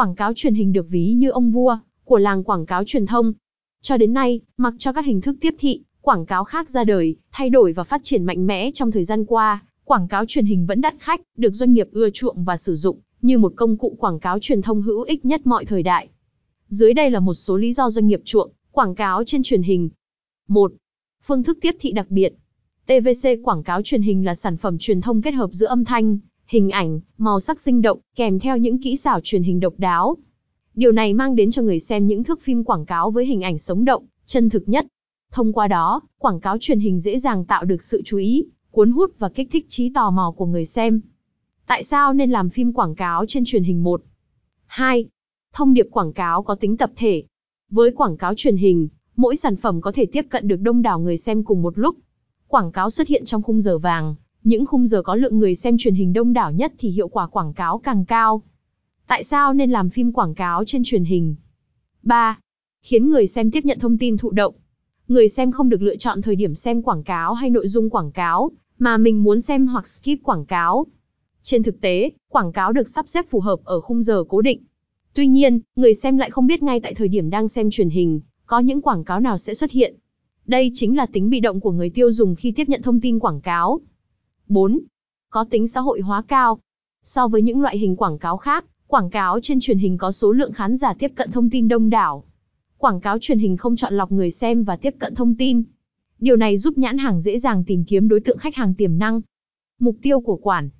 Quảng cáo truyền hình được ví như ông vua của làng quảng cáo truyền thông. Cho đến nay, mặc cho các hình thức tiếp thị, quảng cáo khác ra đời, thay đổi và phát triển mạnh mẽ trong thời gian qua, quảng cáo truyền hình vẫn đắt khách, được doanh nghiệp ưa chuộng và sử dụng như một công cụ quảng cáo truyền thông hữu ích nhất mọi thời đại. Dưới đây là một số lý do doanh nghiệp chuộng quảng cáo trên truyền hình. 1. Phương thức tiếp thị đặc biệt. TVC quảng cáo truyền hình là sản phẩm truyền thông kết hợp giữa âm thanh, hình ảnh, màu sắc sinh động, kèm theo những kỹ xảo truyền hình độc đáo. Điều này mang đến cho người xem những thước phim quảng cáo với hình ảnh sống động, chân thực nhất. Thông qua đó, quảng cáo truyền hình dễ dàng tạo được sự chú ý, cuốn hút và kích thích trí tò mò của người xem. Tại sao nên làm phim quảng cáo trên truyền hình 1? 2. Thông điệp quảng cáo có tính tập thể. Với quảng cáo truyền hình, mỗi sản phẩm có thể tiếp cận được đông đảo người xem cùng một lúc. Quảng cáo xuất hiện trong khung giờ vàng, những khung giờ có lượng người xem truyền hình đông đảo nhất thì hiệu quả quảng cáo càng cao. Tại sao nên làm phim quảng cáo trên truyền hình? 3. Khiến người xem tiếp nhận thông tin thụ động. Người xem không được lựa chọn thời điểm xem quảng cáo hay nội dung quảng cáo, mà mình muốn xem hoặc skip quảng cáo. Trên thực tế, quảng cáo được sắp xếp phù hợp ở khung giờ cố định. Tuy nhiên, người xem lại không biết ngay tại thời điểm đang xem truyền hình, có những quảng cáo nào sẽ xuất hiện. Đây chính là tính bị động của người tiêu dùng khi tiếp nhận thông tin quảng cáo. 4. Có tính xã hội hóa cao. So với những loại hình quảng cáo khác, quảng cáo trên truyền hình có số lượng khán giả tiếp cận thông tin đông đảo. Quảng cáo truyền hình không chọn lọc người xem và tiếp cận thông tin. Điều này giúp nhãn hàng dễ dàng tìm kiếm đối tượng khách hàng tiềm năng. Mục tiêu của quản